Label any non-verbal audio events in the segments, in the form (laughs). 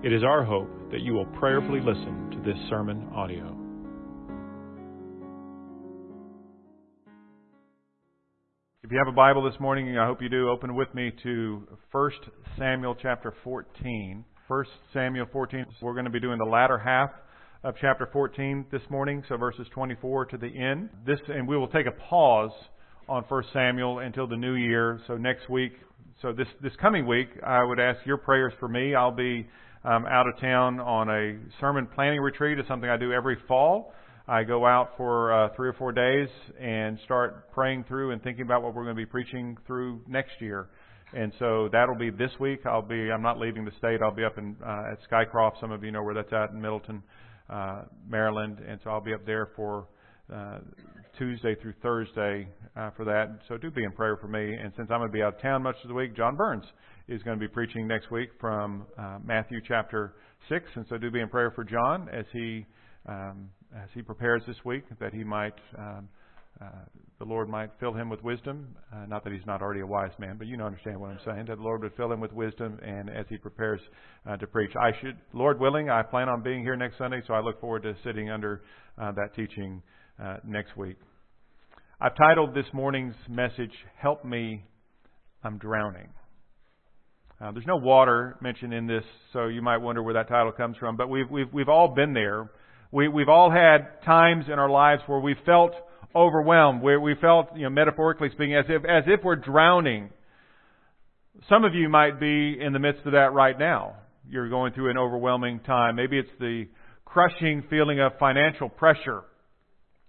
It is our hope that you will prayerfully listen to this sermon audio. If you have a Bible this morning, I hope you do, open with me to 1 Samuel chapter 14. 1 Samuel 14. We're going to be doing the latter half of chapter 14 this morning, so verses 24 to the end. This, and we will take a pause on 1 Samuel until the new year. So next week, so this this coming week, I would ask your prayers for me. I'll be um, out of town on a sermon planning retreat. It's something I do every fall. I go out for uh, three or four days and start praying through and thinking about what we're going to be preaching through next year. And so that'll be this week. I'll be. I'm not leaving the state. I'll be up in uh, at Skycroft. Some of you know where that's at in Middletown, uh, Maryland. And so I'll be up there for uh, Tuesday through Thursday uh, for that. So do be in prayer for me. And since I'm going to be out of town much of the week, John Burns is going to be preaching next week from uh, Matthew chapter six. And so do be in prayer for John as he um, as he prepares this week that he might. Um, uh, the Lord might fill him with wisdom. Uh, not that he's not already a wise man, but you know, understand what I'm saying. That the Lord would fill him with wisdom, and as he prepares uh, to preach, I should, Lord willing, I plan on being here next Sunday, so I look forward to sitting under uh, that teaching uh, next week. I've titled this morning's message, Help Me, I'm Drowning. Uh, there's no water mentioned in this, so you might wonder where that title comes from, but we've, we've, we've all been there. We, we've all had times in our lives where we felt overwhelmed, where we felt, you know, metaphorically speaking, as if, as if we're drowning. Some of you might be in the midst of that right now. You're going through an overwhelming time. Maybe it's the crushing feeling of financial pressure.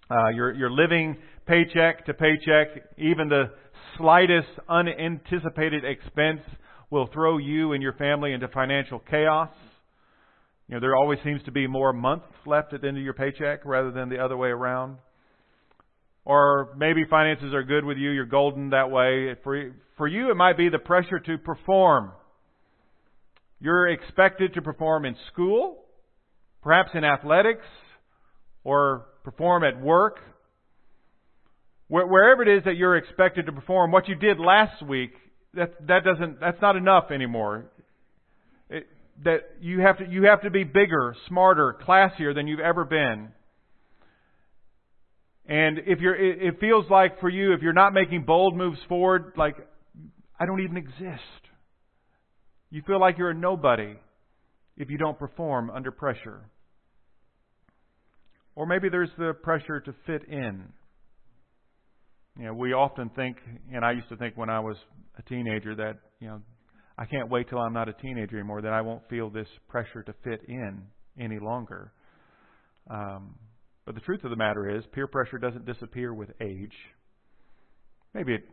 Uh, you're, you're living paycheck to paycheck. Even the slightest unanticipated expense will throw you and your family into financial chaos. You know, there always seems to be more months left at the end of your paycheck rather than the other way around. Or maybe finances are good with you, you're golden that way. For, for you, it might be the pressure to perform. You're expected to perform in school, perhaps in athletics, or perform at work, wherever it is that you're expected to perform, what you did last week, that that doesn't that's not enough anymore. It, that you have to you have to be bigger, smarter, classier than you've ever been. And if you're it, it feels like for you if you're not making bold moves forward, like I don't even exist. You feel like you're a nobody if you don't perform under pressure. Or maybe there's the pressure to fit in. You know, we often think, and I used to think when I was a teenager that, you know, I can't wait till I'm not a teenager anymore, that I won't feel this pressure to fit in any longer. Um, but the truth of the matter is, peer pressure doesn't disappear with age. Maybe it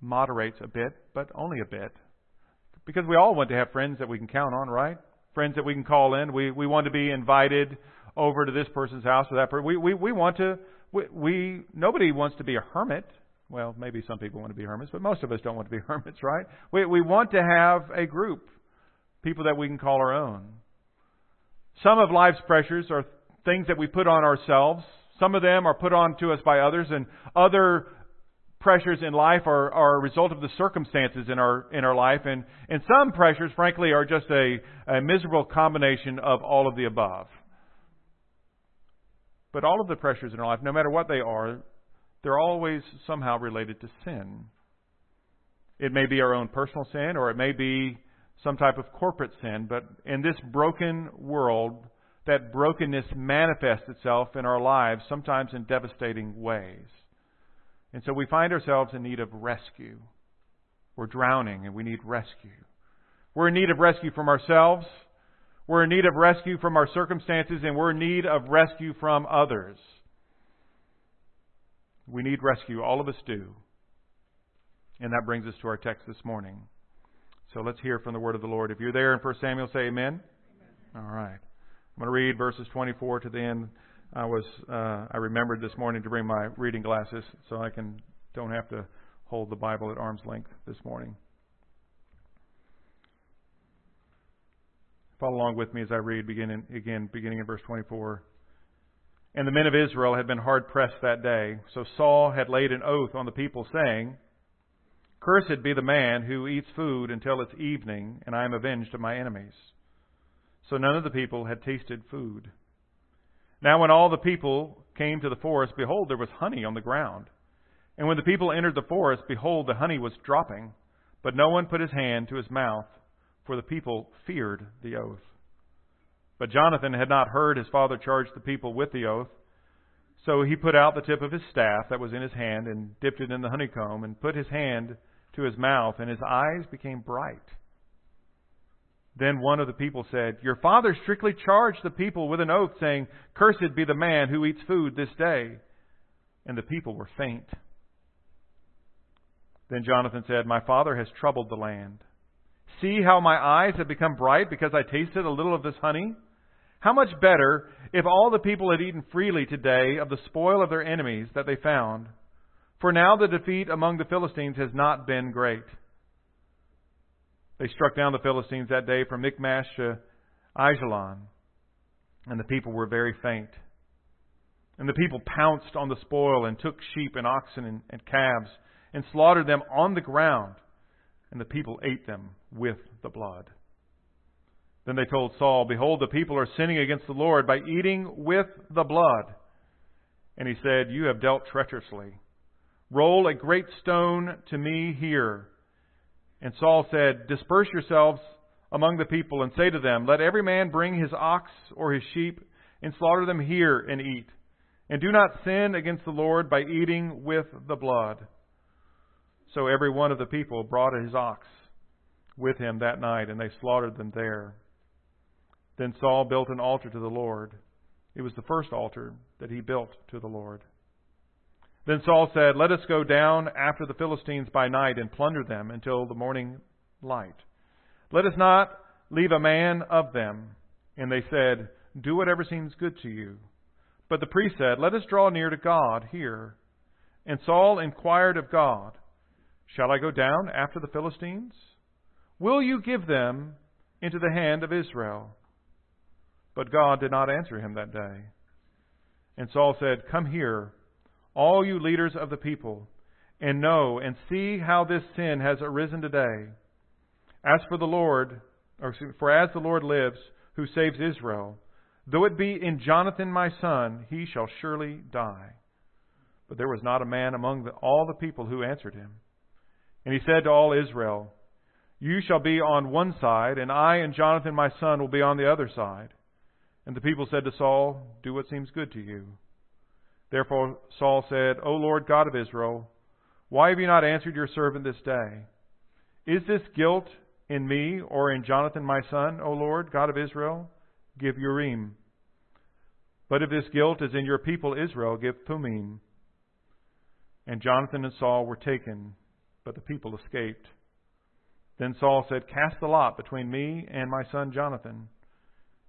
moderates a bit, but only a bit. Because we all want to have friends that we can count on, right? Friends that we can call in. We we want to be invited over to this person's house or that person. We we we want to we, we nobody wants to be a hermit. Well, maybe some people want to be hermits, but most of us don't want to be (laughs) hermits, right? We we want to have a group, people that we can call our own. Some of life's pressures are things that we put on ourselves. Some of them are put on to us by others, and other pressures in life are, are a result of the circumstances in our in our life, and and some pressures, frankly, are just a, a miserable combination of all of the above. But all of the pressures in our life, no matter what they are, they're always somehow related to sin. It may be our own personal sin, or it may be some type of corporate sin, but in this broken world, that brokenness manifests itself in our lives, sometimes in devastating ways. And so we find ourselves in need of rescue. We're drowning and we need rescue. We're in need of rescue from ourselves. We're in need of rescue from our circumstances, and we're in need of rescue from others. We need rescue. All of us do. And that brings us to our text this morning. So let's hear from the word of the Lord. If you're there in 1 Samuel, say amen. amen. All right. I'm going to read verses 24 to the end. I was uh, I remembered this morning to bring my reading glasses so I can don't have to hold the Bible at arm's length this morning. Follow along with me as I read beginning again beginning in verse 24. And the men of Israel had been hard pressed that day, so Saul had laid an oath on the people saying, Cursed be the man who eats food until it's evening, and I am avenged of my enemies. So none of the people had tasted food. Now when all the people came to the forest, behold, there was honey on the ground. And when the people entered the forest, behold, the honey was dropping, but no one put his hand to his mouth, for the people feared the oath. But Jonathan had not heard his father charge the people with the oath. So he put out the tip of his staff that was in his hand and dipped it in the honeycomb and put his hand to his mouth, and his eyes became bright. Then one of the people said, Your father strictly charged the people with an oath, saying, Cursed be the man who eats food this day. And the people were faint. Then Jonathan said, My father has troubled the land. See how my eyes have become bright because I tasted a little of this honey? How much better if all the people had eaten freely today of the spoil of their enemies that they found? For now the defeat among the Philistines has not been great. They struck down the Philistines that day from Michmash to Aijalon, and the people were very faint. And the people pounced on the spoil and took sheep and oxen and, and calves and slaughtered them on the ground, and the people ate them with the blood. Then they told Saul, Behold, the people are sinning against the Lord by eating with the blood. And he said, You have dealt treacherously. Roll a great stone to me here and Saul said, Disperse yourselves among the people and say to them, Let every man bring his ox or his sheep and slaughter them here and eat. And do not sin against the Lord by eating with the blood. So every one of the people brought his ox with him that night, and they slaughtered them there. Then Saul built an altar to the Lord. It was the first altar that he built to the Lord. Then Saul said, Let us go down after the Philistines by night and plunder them until the morning light. Let us not leave a man of them. And they said, Do whatever seems good to you. But the priest said, Let us draw near to God here. And Saul inquired of God, Shall I go down after the Philistines? Will you give them into the hand of Israel? But God did not answer him that day. And Saul said, Come here all you leaders of the people, and know and see how this sin has arisen today. As for the Lord, or for as the Lord lives, who saves Israel, though it be in Jonathan my son, he shall surely die. But there was not a man among the, all the people who answered him. And he said to all Israel, You shall be on one side, and I and Jonathan my son will be on the other side. And the people said to Saul, Do what seems good to you. Therefore Saul said, O Lord God of Israel, why have you not answered your servant this day? Is this guilt in me or in Jonathan my son, O Lord God of Israel? Give Urim. But if this guilt is in your people Israel, give Thummim. And Jonathan and Saul were taken, but the people escaped. Then Saul said, Cast the lot between me and my son Jonathan.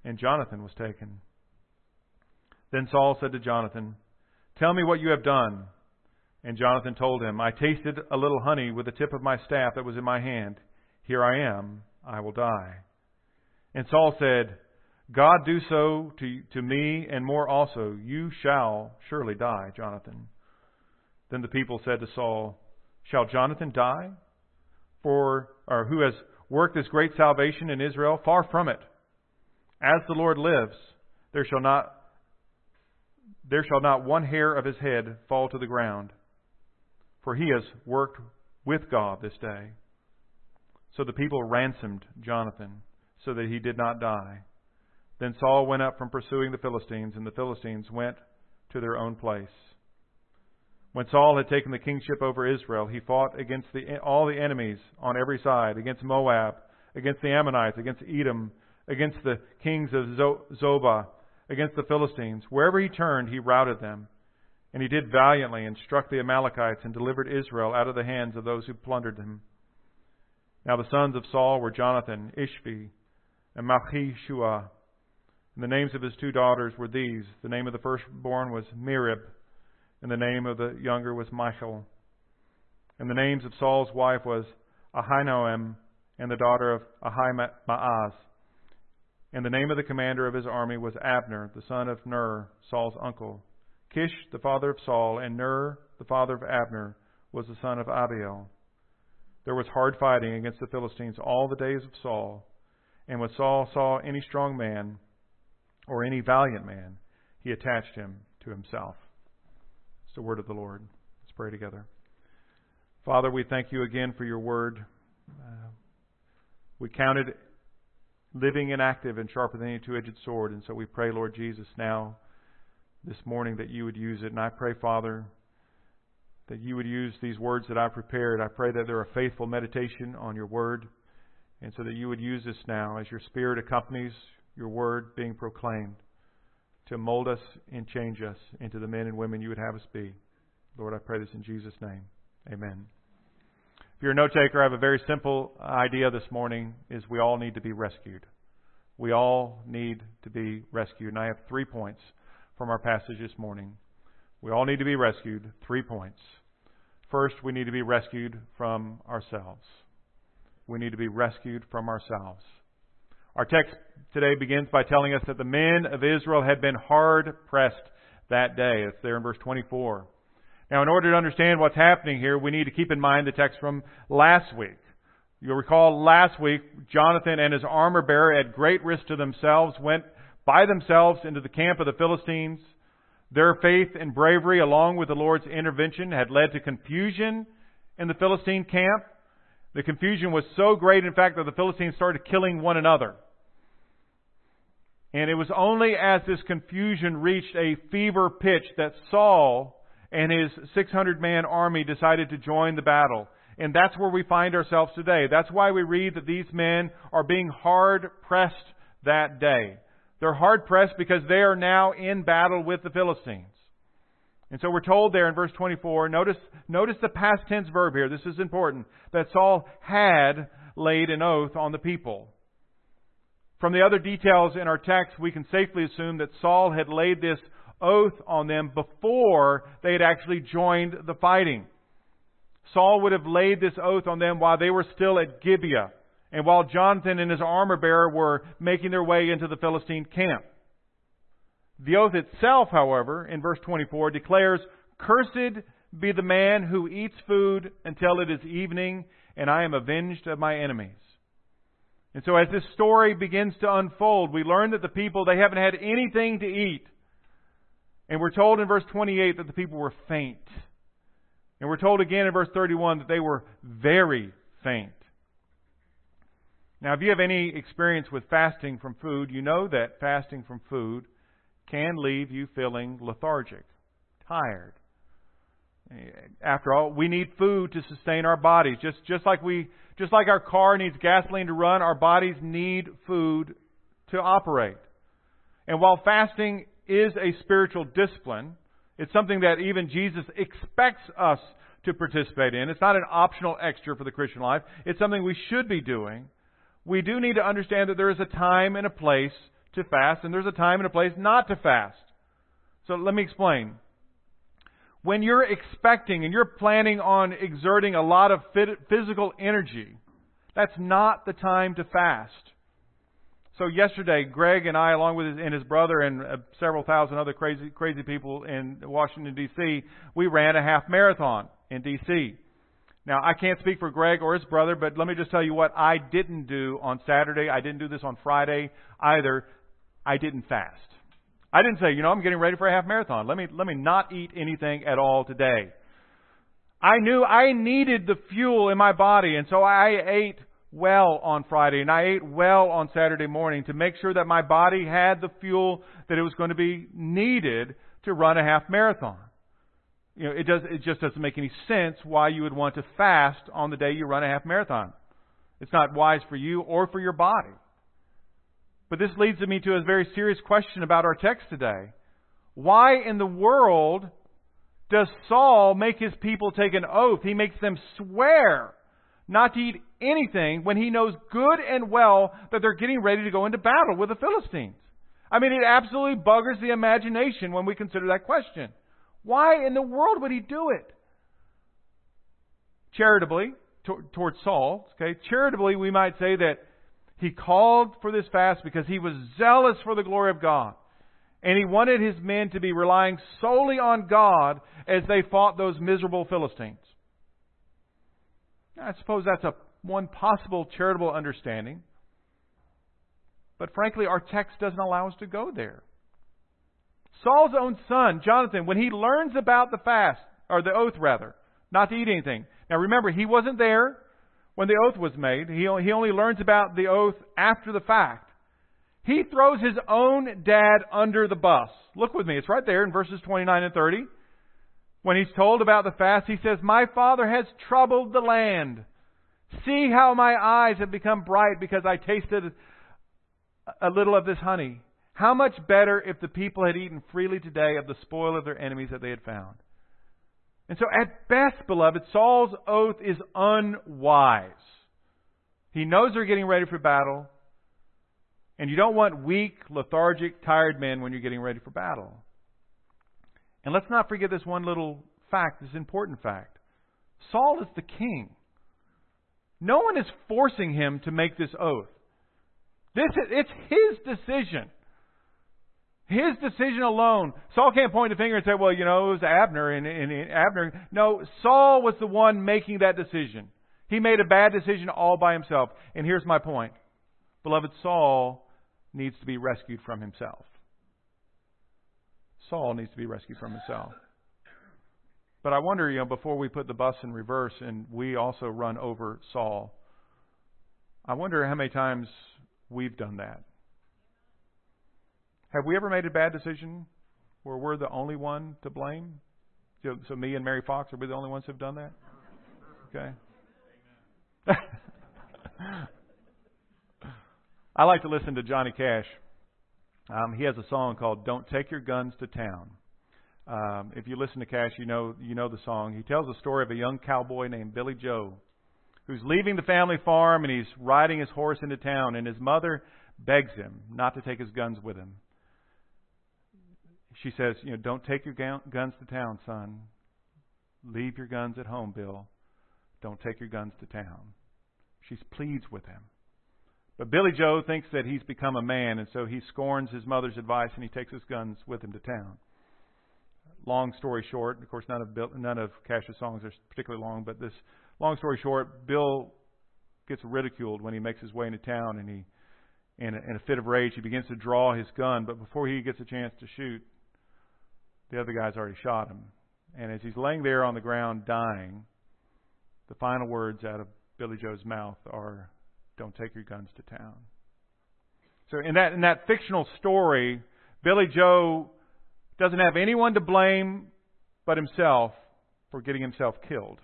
And Jonathan was taken. Then Saul said to Jonathan, Tell me what you have done. And Jonathan told him, I tasted a little honey with the tip of my staff that was in my hand. Here I am. I will die. And Saul said, God do so to, to me and more also. You shall surely die, Jonathan. Then the people said to Saul, Shall Jonathan die? For, or who has worked this great salvation in Israel? Far from it. As the Lord lives, there shall not there shall not one hair of his head fall to the ground, for he has worked with God this day. So the people ransomed Jonathan, so that he did not die. Then Saul went up from pursuing the Philistines, and the Philistines went to their own place. When Saul had taken the kingship over Israel, he fought against the, all the enemies on every side, against Moab, against the Ammonites, against Edom, against the kings of Zobah, against the Philistines. Wherever he turned, he routed them. And he did valiantly and struck the Amalekites and delivered Israel out of the hands of those who plundered him. Now the sons of Saul were Jonathan, Ishvi, and Malchishua. And the names of his two daughters were these. The name of the firstborn was Merab, and the name of the younger was Michal. And the names of Saul's wife was Ahinoam, and the daughter of Ahimaaz. And the name of the commander of his army was Abner, the son of Ner, Saul's uncle. Kish, the father of Saul, and Ner, the father of Abner, was the son of Abiel. There was hard fighting against the Philistines all the days of Saul. And when Saul saw any strong man or any valiant man, he attached him to himself. It's the word of the Lord. Let's pray together. Father, we thank you again for your word. Uh, we counted living and active and sharper than any two edged sword. And so we pray, Lord Jesus, now, this morning, that you would use it. And I pray, Father, that you would use these words that I prepared. I pray that they're a faithful meditation on your word. And so that you would use this now as your Spirit accompanies your word being proclaimed to mold us and change us into the men and women you would have us be. Lord, I pray this in Jesus' name. Amen. If you're a note taker, I have a very simple idea this morning is we all need to be rescued. We all need to be rescued. And I have three points from our passage this morning. We all need to be rescued. Three points. First, we need to be rescued from ourselves. We need to be rescued from ourselves. Our text today begins by telling us that the men of Israel had been hard pressed that day. It's there in verse 24. Now, in order to understand what's happening here, we need to keep in mind the text from last week. You'll recall last week, Jonathan and his armor bearer, at great risk to themselves, went by themselves into the camp of the Philistines. Their faith and bravery, along with the Lord's intervention, had led to confusion in the Philistine camp. The confusion was so great, in fact, that the Philistines started killing one another. And it was only as this confusion reached a fever pitch that Saul and his 600 man army decided to join the battle. And that's where we find ourselves today. That's why we read that these men are being hard pressed that day. They're hard pressed because they are now in battle with the Philistines. And so we're told there in verse 24, notice, notice the past tense verb here. This is important. That Saul had laid an oath on the people. From the other details in our text, we can safely assume that Saul had laid this oath on them before they had actually joined the fighting. Saul would have laid this oath on them while they were still at Gibeah and while Jonathan and his armor bearer were making their way into the Philistine camp. The oath itself, however, in verse 24 declares, Cursed be the man who eats food until it is evening, and I am avenged of my enemies. And so as this story begins to unfold, we learn that the people, they haven't had anything to eat. And we're told in verse 28 that the people were faint. And we're told again in verse 31 that they were very faint. Now, if you have any experience with fasting from food, you know that fasting from food can leave you feeling lethargic, tired. Eh, after all, we need food to sustain our bodies. Just, just like we, just like our car needs gasoline to run, our bodies need food to operate. And while fasting is a spiritual discipline. It's something that even Jesus expects us to participate in. It's not an optional extra for the Christian life. It's something we should be doing. We do need to understand that there is a time and a place to fast, and there's a time and a place not to fast. So let me explain. When you're expecting and you're planning on exerting a lot of physical energy, that's not the time to fast. So yesterday, Greg and I, along with his, and his brother and uh, several thousand other crazy, crazy people in Washington D.C., we ran a half marathon in D.C. Now, I can't speak for Greg or his brother, but let me just tell you what I didn't do on Saturday. I didn't do this on Friday either. I didn't fast. I didn't say, you know, I'm getting ready for a half marathon. Let me, let me not eat anything at all today. I knew I needed the fuel in my body, and so I ate well on Friday and I ate well on Saturday morning to make sure that my body had the fuel that it was going to be needed to run a half marathon. You know, it does it just doesn't make any sense why you would want to fast on the day you run a half marathon. It's not wise for you or for your body. But this leads me to a very serious question about our text today. Why in the world does Saul make his people take an oath? He makes them swear not to eat anything when he knows good and well that they're getting ready to go into battle with the Philistines. I mean, it absolutely buggers the imagination when we consider that question. Why in the world would he do it? Charitably, to, towards Saul, okay, charitably, we might say that he called for this fast because he was zealous for the glory of God. And he wanted his men to be relying solely on God as they fought those miserable Philistines. I suppose that's a one possible charitable understanding. But frankly, our text doesn't allow us to go there. Saul's own son, Jonathan, when he learns about the fast, or the oath rather, not to eat anything. Now remember, he wasn't there when the oath was made. He he only learns about the oath after the fact. He throws his own dad under the bus. Look with me, it's right there in verses 29 and 30. When he's told about the fast, he says, My father has troubled the land. See how my eyes have become bright because I tasted a little of this honey. How much better if the people had eaten freely today of the spoil of their enemies that they had found. And so, at best, beloved, Saul's oath is unwise. He knows they're getting ready for battle. And you don't want weak, lethargic, tired men when you're getting ready for battle. And let's not forget this one little fact, this important fact. Saul is the king. No one is forcing him to make this oath. This is, it's his decision. His decision alone. Saul can't point the finger and say, well, you know, it was Abner and, and, and Abner. No, Saul was the one making that decision. He made a bad decision all by himself. And here's my point. Beloved, Saul needs to be rescued from himself. Saul needs to be rescued from himself. But I wonder, you know, before we put the bus in reverse and we also run over Saul, I wonder how many times we've done that. Have we ever made a bad decision where we're the only one to blame? So, so me and Mary Fox, are we the only ones who've done that? Okay. (laughs) I like to listen to Johnny Cash. Um, he has a song called "Don't Take Your Guns to Town." Um, if you listen to Cash, you know you know the song. He tells the story of a young cowboy named Billy Joe, who's leaving the family farm and he's riding his horse into town, and his mother begs him not to take his guns with him. She says, "You know, don't take your guns to town, son. Leave your guns at home, Bill. Don't take your guns to town." She pleads with him. But Billy Joe thinks that he's become a man, and so he scorns his mother's advice and he takes his guns with him to town. Long story short, of course, none of Bill, none of Cash's songs are particularly long, but this long story short, Bill gets ridiculed when he makes his way into town, and he, in a, in a fit of rage, he begins to draw his gun. But before he gets a chance to shoot, the other guy's already shot him. And as he's laying there on the ground dying, the final words out of Billy Joe's mouth are, don't take your guns to town. So in that in that fictional story, Billy Joe doesn't have anyone to blame but himself for getting himself killed.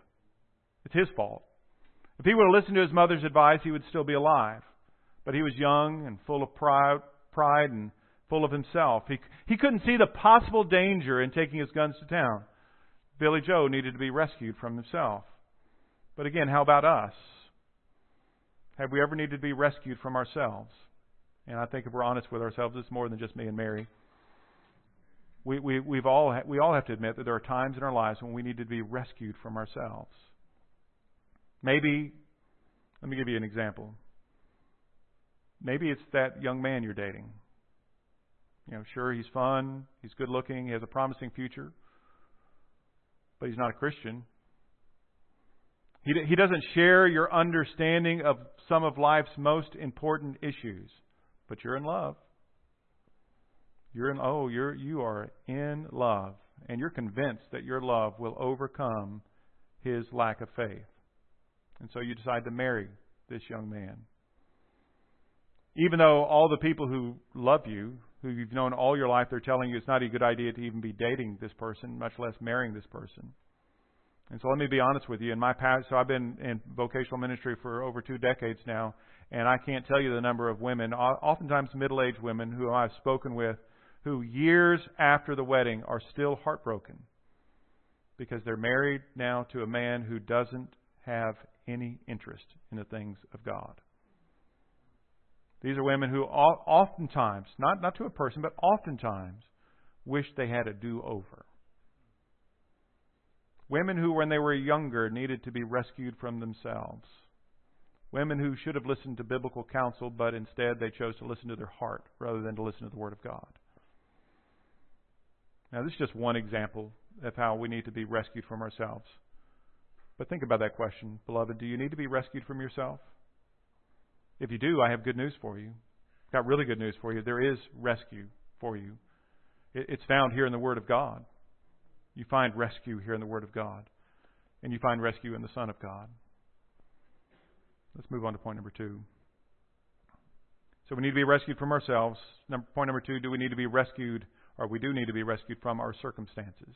It's his fault. If he would have listened to his mother's advice, he would still be alive. But he was young and full of pride, pride and full of himself. He, he couldn't see the possible danger in taking his guns to town. Billy Joe needed to be rescued from himself. But again, how about us? Have we ever needed to be rescued from ourselves? And I think if we're honest with ourselves, it's more than just me and Mary. We, we, we've all, we all have to admit that there are times in our lives when we need to be rescued from ourselves. Maybe, let me give you an example. Maybe it's that young man you're dating. You know, sure, he's fun, he's good looking, he has a promising future, but he's not a Christian. He, he doesn't share your understanding of some of life's most important issues, but you're in love. You're in oh, you're you are in love, and you're convinced that your love will overcome his lack of faith. And so you decide to marry this young man. Even though all the people who love you, who you've known all your life, they're telling you it's not a good idea to even be dating this person, much less marrying this person. And so let me be honest with you. In my past, so I've been in vocational ministry for over two decades now, and I can't tell you the number of women, oftentimes middle-aged women, who I've spoken with, who years after the wedding are still heartbroken because they're married now to a man who doesn't have any interest in the things of God. These are women who oftentimes, not, not to a person, but oftentimes, wish they had a do over. Women who, when they were younger, needed to be rescued from themselves. Women who should have listened to biblical counsel, but instead they chose to listen to their heart rather than to listen to the Word of God. Now, this is just one example of how we need to be rescued from ourselves. But think about that question, beloved. Do you need to be rescued from yourself? If you do, I have good news for you. I've got really good news for you. There is rescue for you. It's found here in the Word of God. You find rescue here in the Word of God. And you find rescue in the Son of God. Let's move on to point number two. So we need to be rescued from ourselves. Number, point number two, do we need to be rescued, or we do need to be rescued from our circumstances?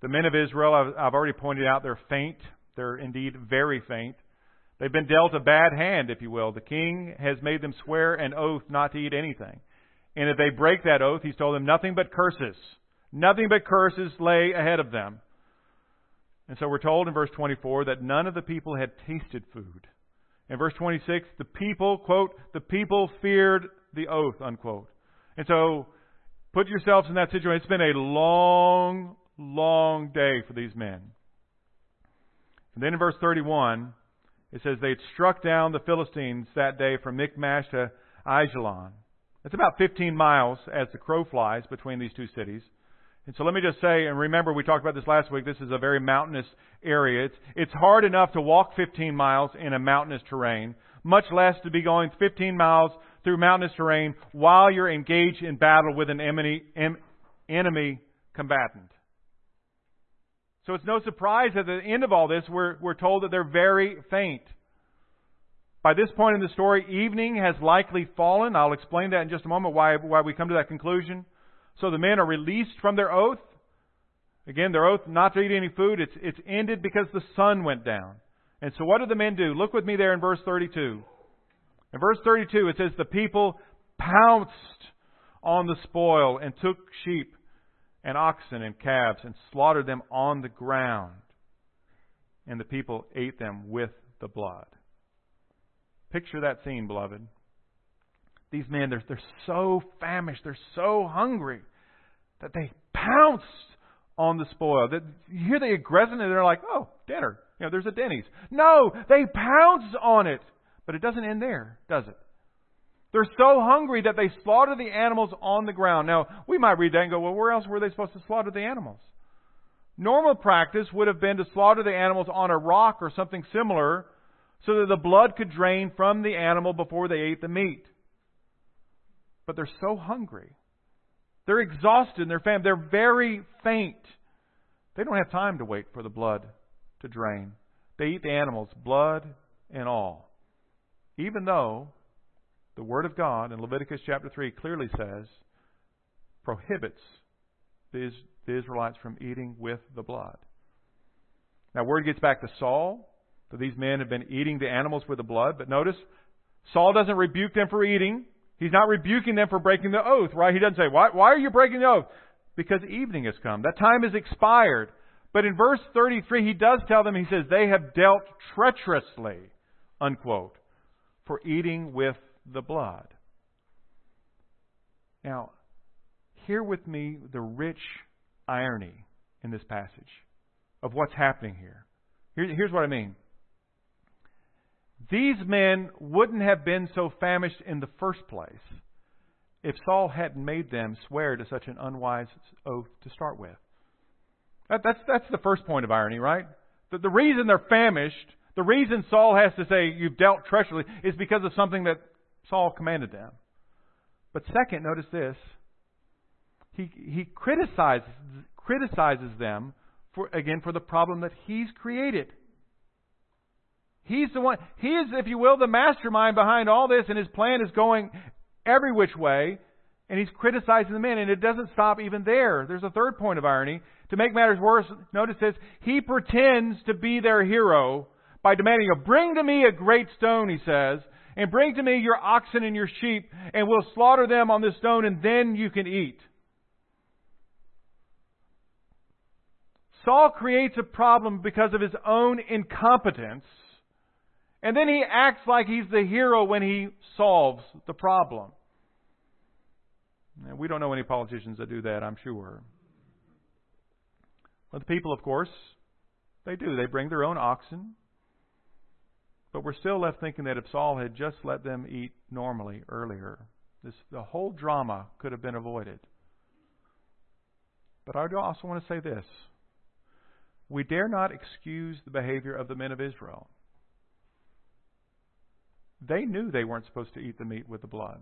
The men of Israel, I've, I've already pointed out, they're faint. They're indeed very faint. They've been dealt a bad hand, if you will. The king has made them swear an oath not to eat anything. And if they break that oath, he's told them nothing but curses. Nothing but curses lay ahead of them. And so we're told in verse 24 that none of the people had tasted food. In verse 26, the people, quote, the people feared the oath, unquote. And so put yourselves in that situation. It's been a long, long day for these men. And then in verse 31, it says they had struck down the Philistines that day from Michmash to Aijalon. It's about 15 miles as the crow flies between these two cities. And so let me just say, and remember we talked about this last week, this is a very mountainous area. It's, it's hard enough to walk 15 miles in a mountainous terrain, much less to be going 15 miles through mountainous terrain while you're engaged in battle with an enemy, enemy combatant. So it's no surprise that at the end of all this, we're, we're told that they're very faint. By this point in the story, evening has likely fallen. I'll explain that in just a moment why, why we come to that conclusion. So the men are released from their oath. Again, their oath not to eat any food, it's, it's ended because the sun went down. And so what did the men do? Look with me there in verse 32. In verse 32, it says, The people pounced on the spoil and took sheep and oxen and calves and slaughtered them on the ground. And the people ate them with the blood. Picture that scene, beloved. These men, they're, they're so famished, they're so hungry that they pounced on the spoil. That you hear the aggression and they're like, oh, dinner. You know, there's a Denny's. No, they pounce on it. But it doesn't end there, does it? They're so hungry that they slaughter the animals on the ground. Now, we might read that and go, well, where else were they supposed to slaughter the animals? Normal practice would have been to slaughter the animals on a rock or something similar so that the blood could drain from the animal before they ate the meat but they're so hungry. They're exhausted they're fam- they're very faint. They don't have time to wait for the blood to drain. They eat the animals, blood and all. Even though the Word of God in Leviticus chapter 3 clearly says, prohibits the Israelites from eating with the blood. Now, word gets back to Saul that these men have been eating the animals with the blood, but notice, Saul doesn't rebuke them for eating. He's not rebuking them for breaking the oath, right? He doesn't say, why, why are you breaking the oath? Because evening has come. That time has expired. But in verse 33, he does tell them, he says, they have dealt treacherously, unquote, for eating with the blood. Now, hear with me the rich irony in this passage of what's happening here. Here's what I mean. These men wouldn't have been so famished in the first place if Saul hadn't made them swear to such an unwise oath to start with. That, that's, that's the first point of irony, right? The, the reason they're famished, the reason Saul has to say, You've dealt treacherously, is because of something that Saul commanded them. But second, notice this. He, he criticizes, criticizes them, for, again, for the problem that he's created. He's the one, he is, if you will, the mastermind behind all this, and his plan is going every which way, and he's criticizing the men, and it doesn't stop even there. There's a third point of irony. To make matters worse, notice this, he pretends to be their hero by demanding, Bring to me a great stone, he says, and bring to me your oxen and your sheep, and we'll slaughter them on this stone, and then you can eat. Saul creates a problem because of his own incompetence And then he acts like he's the hero when he solves the problem. And we don't know any politicians that do that, I'm sure. But the people, of course, they do. They bring their own oxen. But we're still left thinking that if Saul had just let them eat normally earlier, this, the whole drama could have been avoided. But I also want to say this. We dare not excuse the behavior of the men of Israel. They knew they weren't supposed to eat the meat with the blood.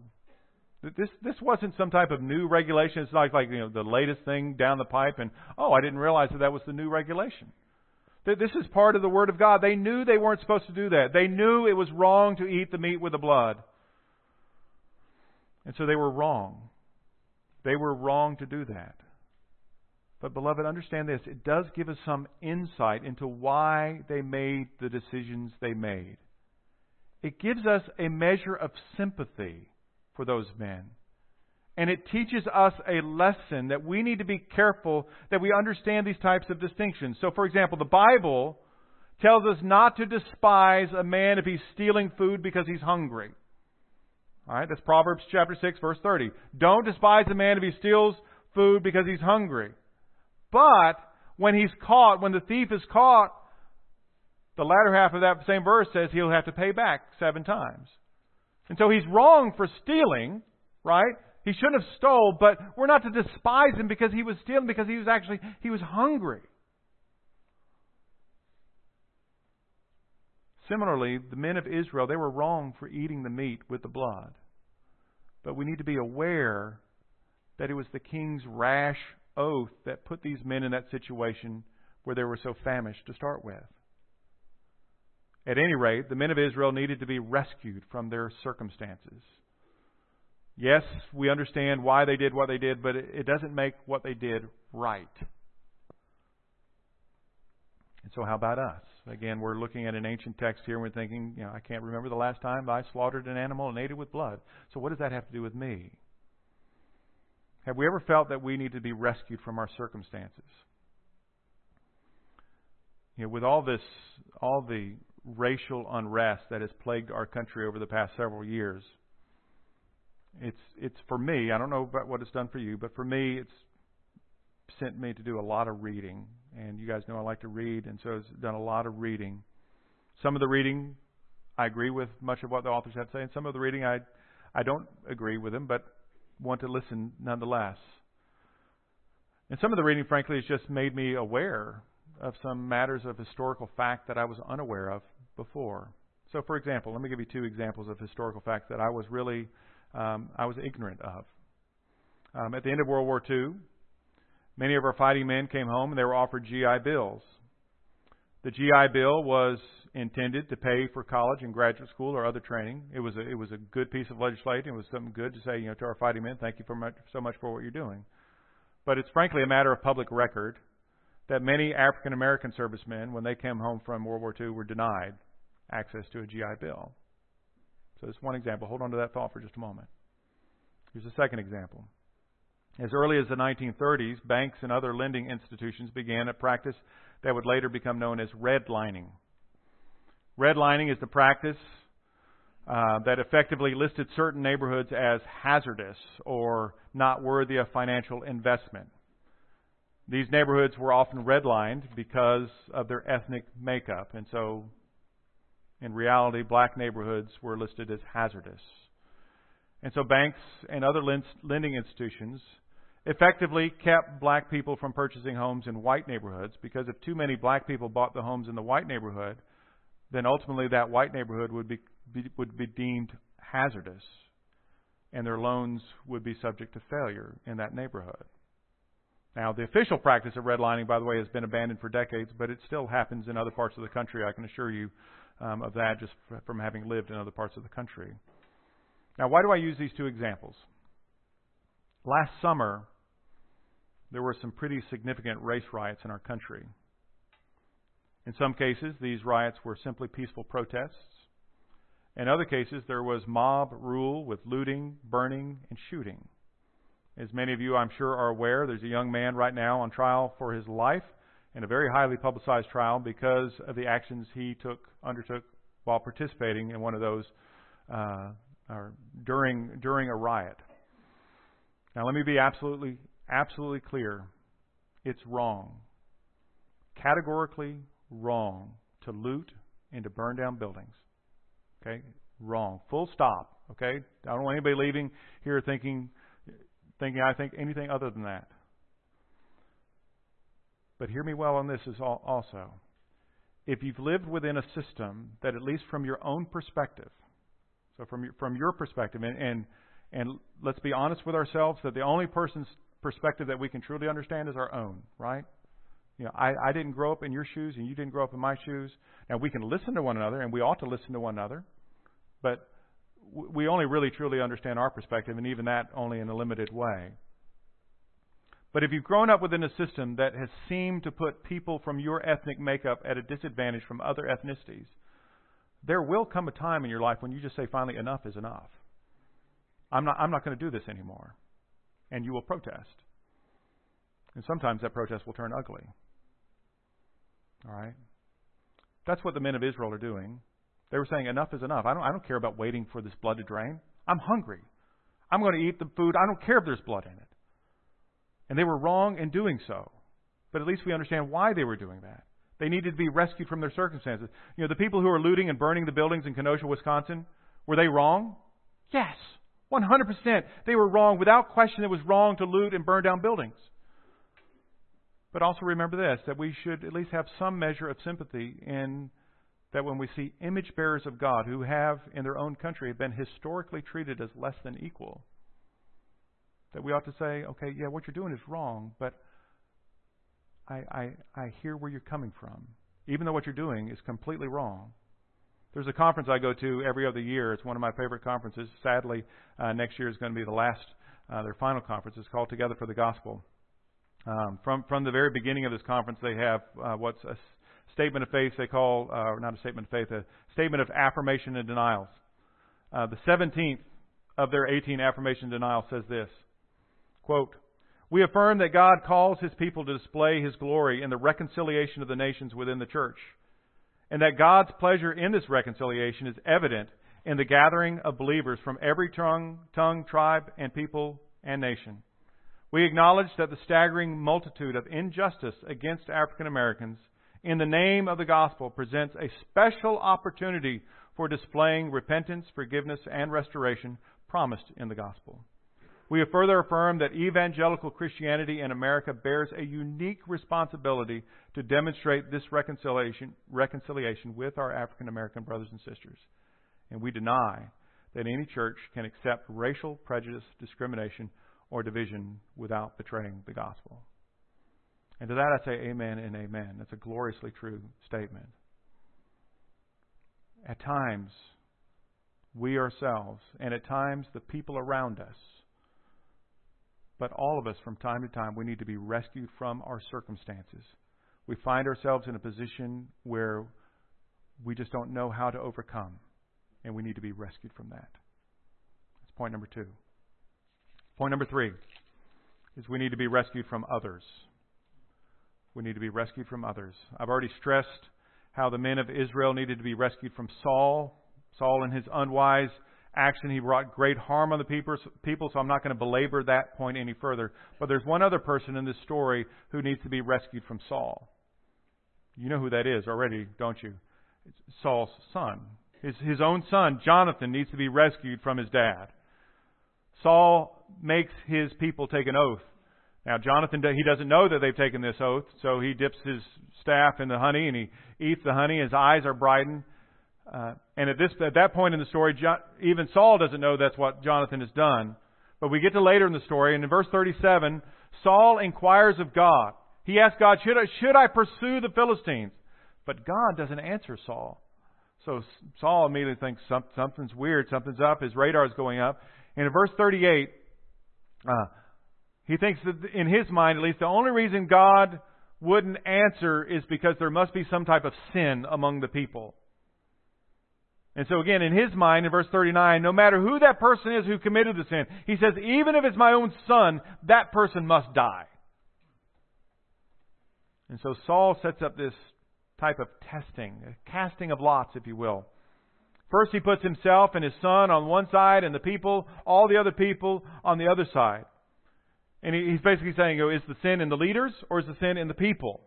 This this wasn't some type of new regulation. It's not like you know the latest thing down the pipe, and oh, I didn't realize that that was the new regulation. This is part of the Word of God. They knew they weren't supposed to do that. They knew it was wrong to eat the meat with the blood. And so they were wrong. They were wrong to do that. But, beloved, understand this. It does give us some insight into why they made the decisions they made. It gives us a measure of sympathy for those men. And it teaches us a lesson that we need to be careful that we understand these types of distinctions. So, for example, the Bible tells us not to despise a man if he's stealing food because he's hungry. All right, that's Proverbs chapter 6 verse 30. Don't despise a man if he steals food because he's hungry. But when he's caught, when the thief is caught, the latter half of that same verse says he'll have to pay back seven times. And so he's wrong for stealing, right? He shouldn't have stole, but we're not to despise him because he was stealing, because he was actually he was hungry. Similarly, the men of Israel, they were wrong for eating the meat with the blood. But we need to be aware that it was the king's rash oath that put these men in that situation where they were so famished to start with. At any rate, the men of Israel needed to be rescued from their circumstances. Yes, we understand why they did what they did, but it doesn't make what they did right. And so, how about us? Again, we're looking at an ancient text here and we're thinking, you know, I can't remember the last time I slaughtered an animal and ate it with blood. So, what does that have to do with me? Have we ever felt that we need to be rescued from our circumstances? You know, with all this, all the racial unrest that has plagued our country over the past several years, it's it's for me. I don't know about what it's done for you, but for me, it's sent me to do a lot of reading. And you guys know I like to read, and so it's done a lot of reading. Some of the reading, I agree with much of what the authors have to say, and some of the reading I I don't agree with them, but want to listen nonetheless. And some of the reading, frankly, has just made me aware of some matters of historical fact that I was unaware of before. So, for example, let me give you two examples of historical facts that I was really um, I was ignorant of. Um, at the end of World War II, many of our fighting men came home and they were offered GI Bills. The GI Bill was intended to pay for college and graduate school or other training. It was a, it was a good piece of legislation. It was something good to say, you know, to our fighting men, thank you for much, so much for what you're doing. But it's frankly a matter of public record that many African American servicemen, when they came home from World War II, were denied access to a GI Bill. So that's one example. Hold on to that thought for just a moment. Here's a second example. As early as the 1930s, banks and other lending institutions began a practice that would later become known as redlining. Redlining is the practice uh, that effectively listed certain neighborhoods as hazardous or not worthy of financial investment. These neighborhoods were often redlined because of their ethnic makeup, and so in reality, black neighborhoods were listed as hazardous. And so banks and other lending institutions effectively kept black people from purchasing homes in white neighborhoods because if too many black people bought the homes in the white neighborhood, then ultimately that white neighborhood would be, be would be deemed hazardous and their loans would be subject to failure in that neighborhood. Now, the official practice of redlining, by the way, has been abandoned for decades, but it still happens in other parts of the country, I can assure you um, of that just from having lived in other parts of the country. Now, why do I use these two examples? Last summer, there were some pretty significant race riots in our country. In some cases, these riots were simply peaceful protests. In other cases, there was mob rule with looting, burning, and shooting. As many of you, I'm sure, are aware, there's a young man right now on trial for his life in a very highly publicized trial because of the actions he took undertook while participating in one of those uh, or during during a riot. Now, let me be absolutely absolutely clear. It's wrong, categorically wrong, to loot and to burn down buildings. Okay, wrong. Full stop. Okay, I don't want anybody leaving here thinking thinking I think anything other than that. But hear me well on this is also. If you've lived within a system that, at least from your own perspective, so from your, from your perspective, and, and and let's be honest with ourselves that the only person's perspective that we can truly understand is our own, right? You know, I, I didn't grow up in your shoes and you didn't grow up in my shoes. Now we can listen to one another and we ought to listen to one another, but we only really truly understand our perspective, and even that only in a limited way. But if you've grown up within a system that has seemed to put people from your ethnic makeup at a disadvantage from other ethnicities, there will come a time in your life when you just say, finally, enough is enough. I'm not, I'm not going to do this anymore. And you will protest. And sometimes that protest will turn ugly. All right? That's what the men of Israel are doing. They were saying, enough is enough. I don't, I don't care about waiting for this blood to drain. I'm hungry. I'm going to eat the food. I don't care if there's blood in it. And they were wrong in doing so. But at least we understand why they were doing that. They needed to be rescued from their circumstances. You know, the people who were looting and burning the buildings in Kenosha, Wisconsin, were they wrong? Yes. 100%. They were wrong. Without question, it was wrong to loot and burn down buildings. But also remember this that we should at least have some measure of sympathy in that when we see image bearers of God who have, in their own country, been historically treated as less than equal, that we ought to say, okay, yeah, what you're doing is wrong, but I, I, I hear where you're coming from. Even though what you're doing is completely wrong. There's a conference I go to every other year. It's one of my favorite conferences. Sadly, uh, next year is going to be the last, uh, their final conference. It's called Together for the Gospel. Um, from from the very beginning of this conference, they have uh, what's a statement of faith they call, uh, not a statement of faith, a statement of affirmation and denials. Uh, the 17th of their 18 affirmation denials says this Quote, We affirm that God calls his people to display his glory in the reconciliation of the nations within the church, and that God's pleasure in this reconciliation is evident in the gathering of believers from every tongue, tongue, tribe, and people and nation. We acknowledge that the staggering multitude of injustice against African Americans in the name of the gospel presents a special opportunity for displaying repentance, forgiveness, and restoration promised in the gospel. We have further affirmed that evangelical Christianity in America bears a unique responsibility to demonstrate this reconciliation, reconciliation with our African American brothers and sisters. And we deny that any church can accept racial prejudice, discrimination, or division without betraying the gospel. And to that I say amen and amen. That's a gloriously true statement. At times, we ourselves, and at times the people around us, but all of us, from time to time, we need to be rescued from our circumstances. We find ourselves in a position where we just don't know how to overcome, and we need to be rescued from that. That's point number two. Point number three is we need to be rescued from others. We need to be rescued from others. I've already stressed how the men of Israel needed to be rescued from Saul. Saul, and his unwise action. He brought great harm on the people, so I'm not going to belabor that point any further. But there's one other person in this story who needs to be rescued from Saul. You know who that is already, don't you? It's Saul's son. His, his own son, Jonathan, needs to be rescued from his dad. Saul makes his people take an oath. Now, Jonathan, he doesn't know that they've taken this oath, so he dips his staff in the honey and he eats the honey. His eyes are brightened. Uh, and at this at that point in the story, John, even Saul doesn't know that's what Jonathan has done. But we get to later in the story, and in verse 37, Saul inquires of God. He asks God, should I, should I pursue the Philistines? But God doesn't answer Saul. So Saul immediately thinks something's weird, something's up, his radar is going up. And in verse 38, uh, he thinks that in his mind, at least, the only reason God wouldn't answer is because there must be some type of sin among the people. And so again, in his mind, in verse 39, no matter who that person is who committed the sin, he says, even if it's my own son, that person must die. And so Saul sets up this type of testing, a casting of lots, if you will. First, he puts himself and his son on one side and the people, all the other people, on the other side. And he's basically saying, is the sin in the leaders or is the sin in the people?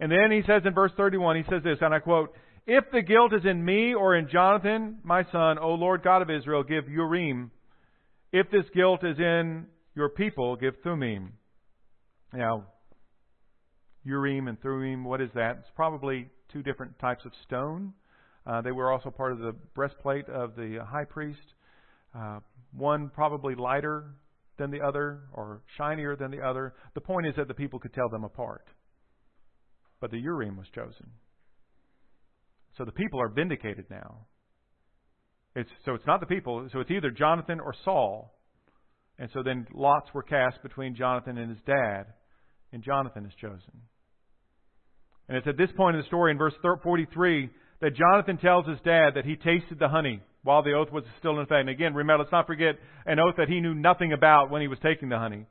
And then he says in verse 31, he says this, and I quote, If the guilt is in me or in Jonathan, my son, O Lord God of Israel, give Urim. If this guilt is in your people, give Thummim. Now, Urim and Thummim, what is that? It's probably two different types of stone. Uh, they were also part of the breastplate of the high priest. Uh, one probably lighter than the other or shinier than the other. The point is that the people could tell them apart. But the Urim was chosen. So the people are vindicated now. It's, so it's not the people. So it's either Jonathan or Saul. And so then lots were cast between Jonathan and his dad, and Jonathan is chosen. And it's at this point in the story, in verse 43, that Jonathan tells his dad that he tasted the honey while the oath was still in effect. And again, remember, let's not forget an oath that he knew nothing about when he was taking the honey.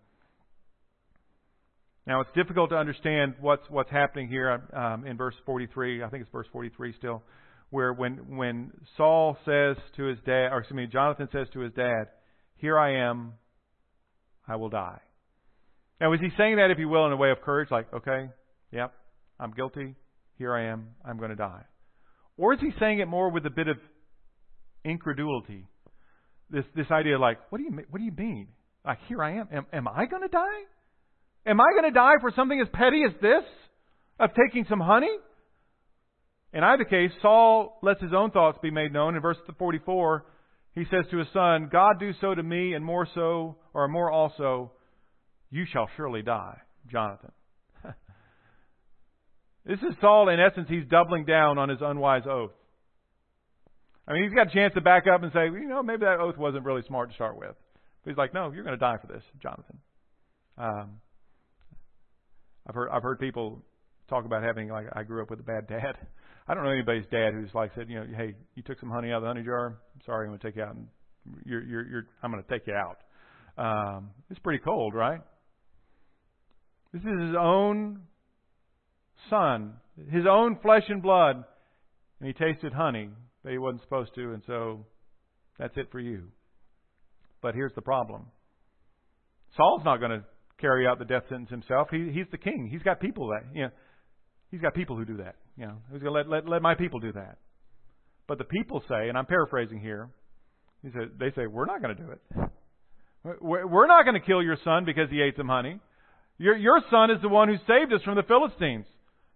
Now, it's difficult to understand what's what's happening here um, in verse 43. I think it's verse 43 still, where when when Saul says to his dad, or excuse me, Jonathan says to his dad, "Here I am, I will die." Now, is he saying that, if you will, in a way of courage, like, "Okay, yep, I'm guilty. Here I am. I'm going to die," or is he saying it more with a bit of incredulity? This this idea, like, what do you what do you mean? Like, here I am. Am, am I going to die? Am I going to die for something as petty as this? Of taking some honey? In either case, Saul lets his own thoughts be made known. In verse 44, he says to his son, God do so to me, and more so, or more also, you shall surely die, Jonathan. (laughs) this is Saul, in essence, he's doubling down on his unwise oath. I mean, he's got a chance to back up and say, you know, maybe that oath wasn't really smart to start with. But he's like, no, you're going to die for this, Jonathan. Um, I've heard I've heard people talk about having like I grew up with a bad dad. I don't know anybody's dad who's like said, you know, hey, you took some honey out of the honey jar. I'm sorry, I'm going to take you out, and you're you're, you're I'm going to take you out. Um, it's pretty cold, right? This is his own son, his own flesh and blood, and he tasted honey that he wasn't supposed to, and so that's it for you. But here's the problem. Saul's not going to carry out the death sentence himself. He, he's the king. He's got people that you know. He's got people who do that. You know, he's going to let, let let my people do that. But the people say, and I'm paraphrasing here. He said, they say we're not going to do it. We're not going to kill your son because he ate some honey. Your your son is the one who saved us from the Philistines.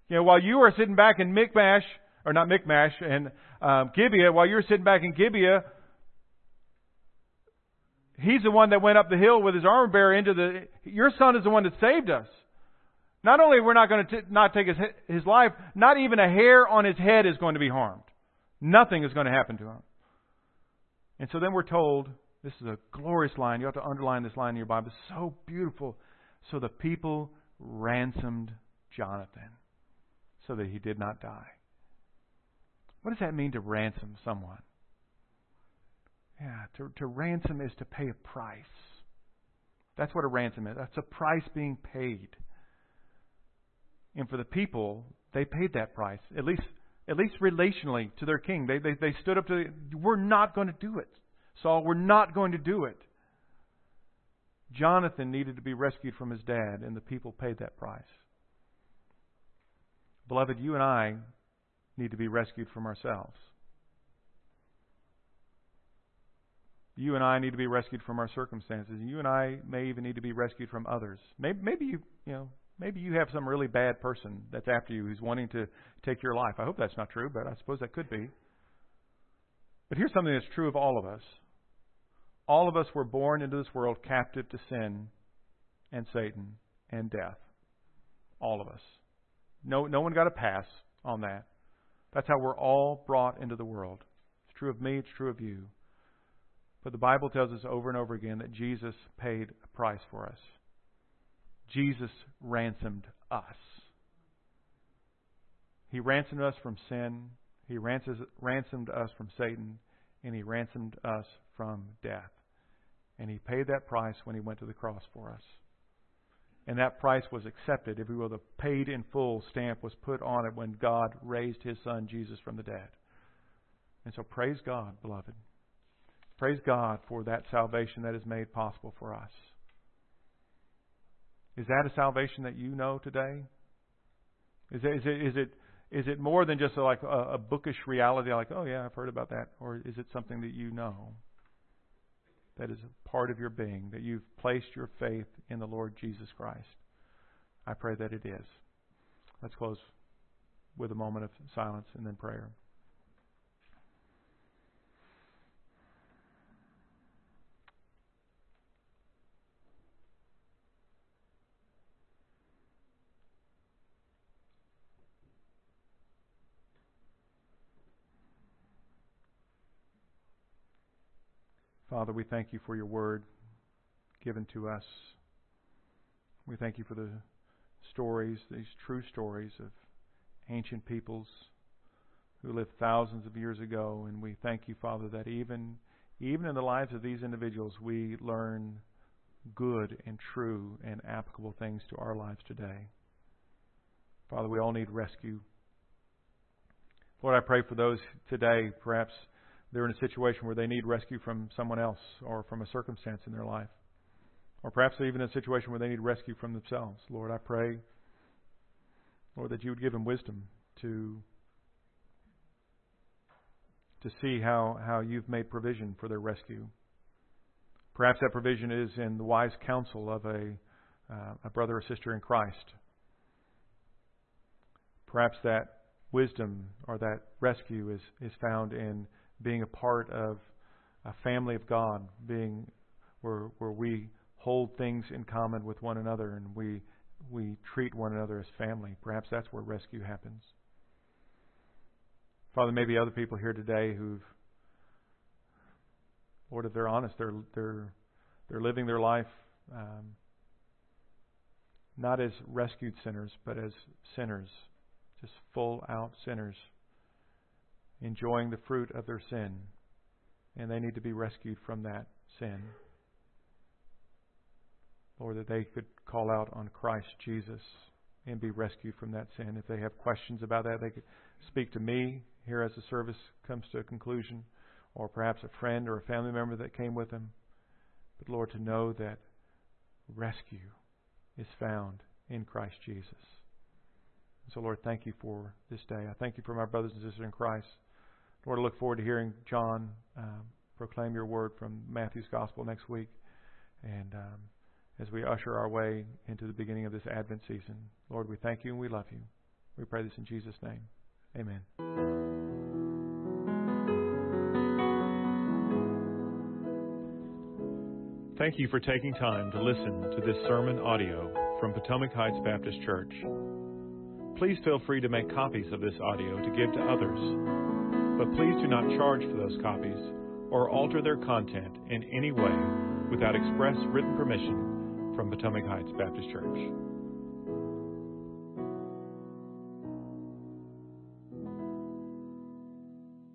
You know, while you are sitting back in Michmash, or not Michmash, and um, Gibeah, while you're sitting back in Gibeah, He's the one that went up the hill with his armor bearer into the. Your son is the one that saved us. Not only we're not going to t- not take his his life, not even a hair on his head is going to be harmed. Nothing is going to happen to him. And so then we're told this is a glorious line. You have to underline this line in your Bible. It's so beautiful. So the people ransomed Jonathan so that he did not die. What does that mean to ransom someone? Yeah, to, to ransom is to pay a price. That's what a ransom is. That's a price being paid. And for the people, they paid that price. At least at least relationally to their king. They they, they stood up to we're not going to do it. Saul, we're not going to do it. Jonathan needed to be rescued from his dad, and the people paid that price. Beloved, you and I need to be rescued from ourselves. You and I need to be rescued from our circumstances. You and I may even need to be rescued from others. Maybe, maybe you, you know, maybe you have some really bad person that's after you who's wanting to take your life. I hope that's not true, but I suppose that could be. But here's something that's true of all of us. All of us were born into this world captive to sin and Satan and death. All of us. No, no one got a pass on that. That's how we're all brought into the world. It's true of me, it's true of you. But the Bible tells us over and over again that Jesus paid a price for us. Jesus ransomed us. He ransomed us from sin. He ransomed us from Satan. And He ransomed us from death. And He paid that price when He went to the cross for us. And that price was accepted. If you will, the paid in full stamp was put on it when God raised His Son Jesus from the dead. And so praise God, beloved. Praise God for that salvation that is made possible for us. Is that a salvation that you know today? Is it, is it, is it, is it more than just a, like a, a bookish reality, like, oh yeah, I've heard about that? Or is it something that you know that is a part of your being, that you've placed your faith in the Lord Jesus Christ? I pray that it is. Let's close with a moment of silence and then prayer. Father, we thank you for your word given to us. We thank you for the stories, these true stories of ancient peoples who lived thousands of years ago. And we thank you, Father, that even, even in the lives of these individuals, we learn good and true and applicable things to our lives today. Father, we all need rescue. Lord, I pray for those today, perhaps they're in a situation where they need rescue from someone else or from a circumstance in their life. Or perhaps even a situation where they need rescue from themselves. Lord, I pray, Lord, that you would give them wisdom to to see how, how you've made provision for their rescue. Perhaps that provision is in the wise counsel of a, uh, a brother or sister in Christ. Perhaps that wisdom or that rescue is, is found in being a part of a family of God, being where where we hold things in common with one another and we we treat one another as family. Perhaps that's where rescue happens. Father, maybe other people here today who've Lord, if they're honest, they're they're they're living their life um, not as rescued sinners, but as sinners, just full out sinners enjoying the fruit of their sin, and they need to be rescued from that sin. Lord, that they could call out on Christ Jesus and be rescued from that sin. If they have questions about that, they could speak to me here as the service comes to a conclusion, or perhaps a friend or a family member that came with them. But Lord, to know that rescue is found in Christ Jesus. So, Lord, thank you for this day. I thank you for my brothers and sisters in Christ. Lord, I look forward to hearing John um, proclaim your word from Matthew's Gospel next week. And um, as we usher our way into the beginning of this Advent season, Lord, we thank you and we love you. We pray this in Jesus' name. Amen. Thank you for taking time to listen to this sermon audio from Potomac Heights Baptist Church. Please feel free to make copies of this audio to give to others but please do not charge for those copies or alter their content in any way without express written permission from Potomac Heights Baptist Church.